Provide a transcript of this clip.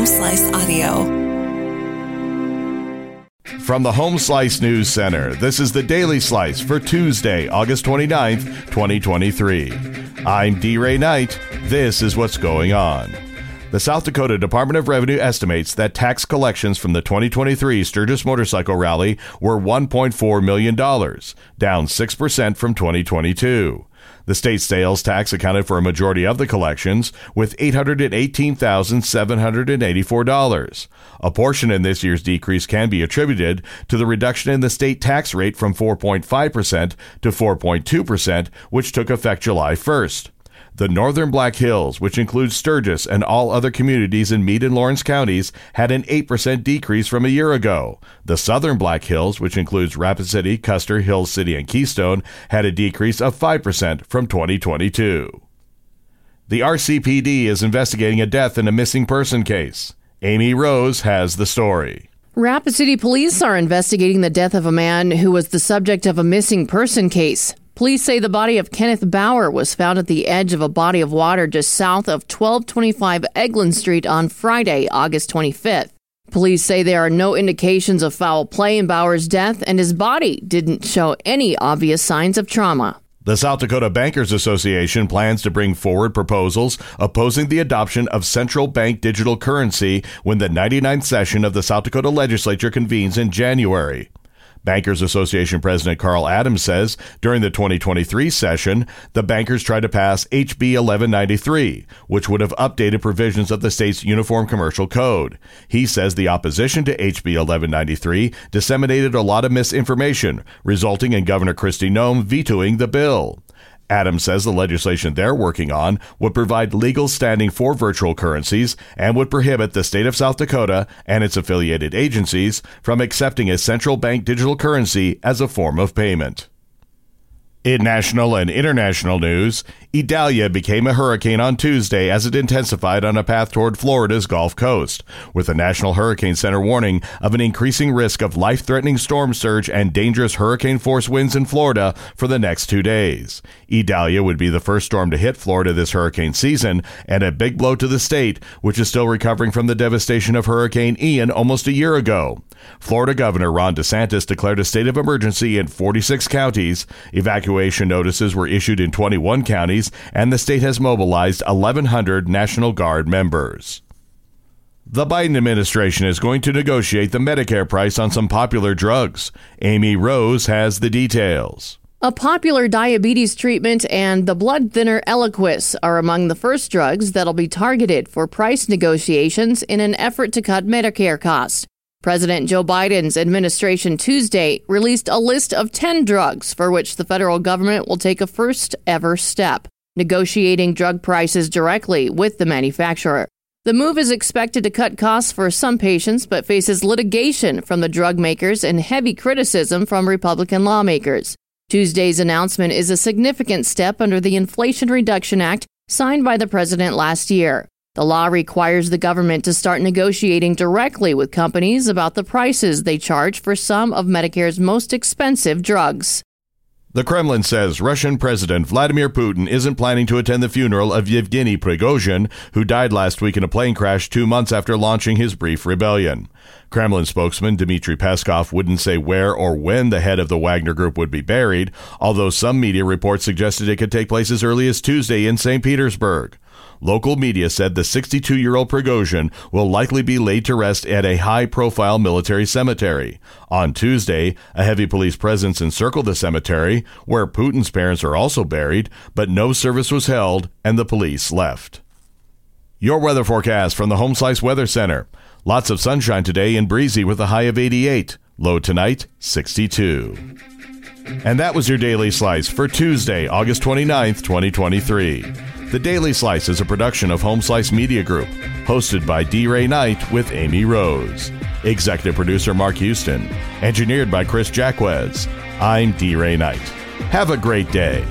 Home Slice Audio. From the Home Slice News Center, this is the Daily Slice for Tuesday, August 29th, 2023. I'm D. Ray Knight. This is what's going on. The South Dakota Department of Revenue estimates that tax collections from the 2023 Sturgis Motorcycle Rally were $1.4 million, down 6% from 2022. The state sales tax accounted for a majority of the collections, with $818,784. A portion in this year's decrease can be attributed to the reduction in the state tax rate from 4.5% to 4.2%, which took effect July 1st. The Northern Black Hills, which includes Sturgis and all other communities in Meade and Lawrence counties, had an 8% decrease from a year ago. The Southern Black Hills, which includes Rapid City, Custer, Hills City, and Keystone, had a decrease of 5% from 2022. The RCPD is investigating a death in a missing person case. Amy Rose has the story. Rapid City police are investigating the death of a man who was the subject of a missing person case. Police say the body of Kenneth Bauer was found at the edge of a body of water just south of 1225 Eglin Street on Friday, August 25th. Police say there are no indications of foul play in Bauer's death, and his body didn't show any obvious signs of trauma. The South Dakota Bankers Association plans to bring forward proposals opposing the adoption of central bank digital currency when the 99th session of the South Dakota legislature convenes in January. Bankers Association President Carl Adams says during the 2023 session, the bankers tried to pass HB 1193, which would have updated provisions of the state's Uniform Commercial Code. He says the opposition to HB 1193 disseminated a lot of misinformation, resulting in Governor Kristi Noem vetoing the bill. Adams says the legislation they're working on would provide legal standing for virtual currencies and would prohibit the state of South Dakota and its affiliated agencies from accepting a central bank digital currency as a form of payment. In national and international news, Idalia became a hurricane on Tuesday as it intensified on a path toward Florida's Gulf Coast, with the National Hurricane Center warning of an increasing risk of life threatening storm surge and dangerous hurricane force winds in Florida for the next two days. Idalia would be the first storm to hit Florida this hurricane season and a big blow to the state, which is still recovering from the devastation of Hurricane Ian almost a year ago. Florida Governor Ron DeSantis declared a state of emergency in 46 counties. Evacuation notices were issued in 21 counties, and the state has mobilized 1,100 National Guard members. The Biden administration is going to negotiate the Medicare price on some popular drugs. Amy Rose has the details. A popular diabetes treatment and the blood thinner Eliquis are among the first drugs that'll be targeted for price negotiations in an effort to cut Medicare costs. President Joe Biden's administration Tuesday released a list of 10 drugs for which the federal government will take a first ever step, negotiating drug prices directly with the manufacturer. The move is expected to cut costs for some patients, but faces litigation from the drug makers and heavy criticism from Republican lawmakers. Tuesday's announcement is a significant step under the Inflation Reduction Act signed by the president last year. The law requires the government to start negotiating directly with companies about the prices they charge for some of Medicare's most expensive drugs. The Kremlin says Russian President Vladimir Putin isn't planning to attend the funeral of Yevgeny Prigozhin, who died last week in a plane crash two months after launching his brief rebellion. Kremlin spokesman Dmitry Peskov wouldn't say where or when the head of the Wagner Group would be buried, although some media reports suggested it could take place as early as Tuesday in St. Petersburg. Local media said the 62 year old Prigozhin will likely be laid to rest at a high profile military cemetery. On Tuesday, a heavy police presence encircled the cemetery, where Putin's parents are also buried, but no service was held and the police left. Your weather forecast from the Home Slice Weather Center. Lots of sunshine today and breezy with a high of 88. Low tonight, 62. And that was your Daily Slice for Tuesday, August 29th, 2023. The Daily Slice is a production of Home Slice Media Group, hosted by D. Ray Knight with Amy Rose. Executive producer Mark Houston. Engineered by Chris Jacquez. I'm D. Ray Knight. Have a great day.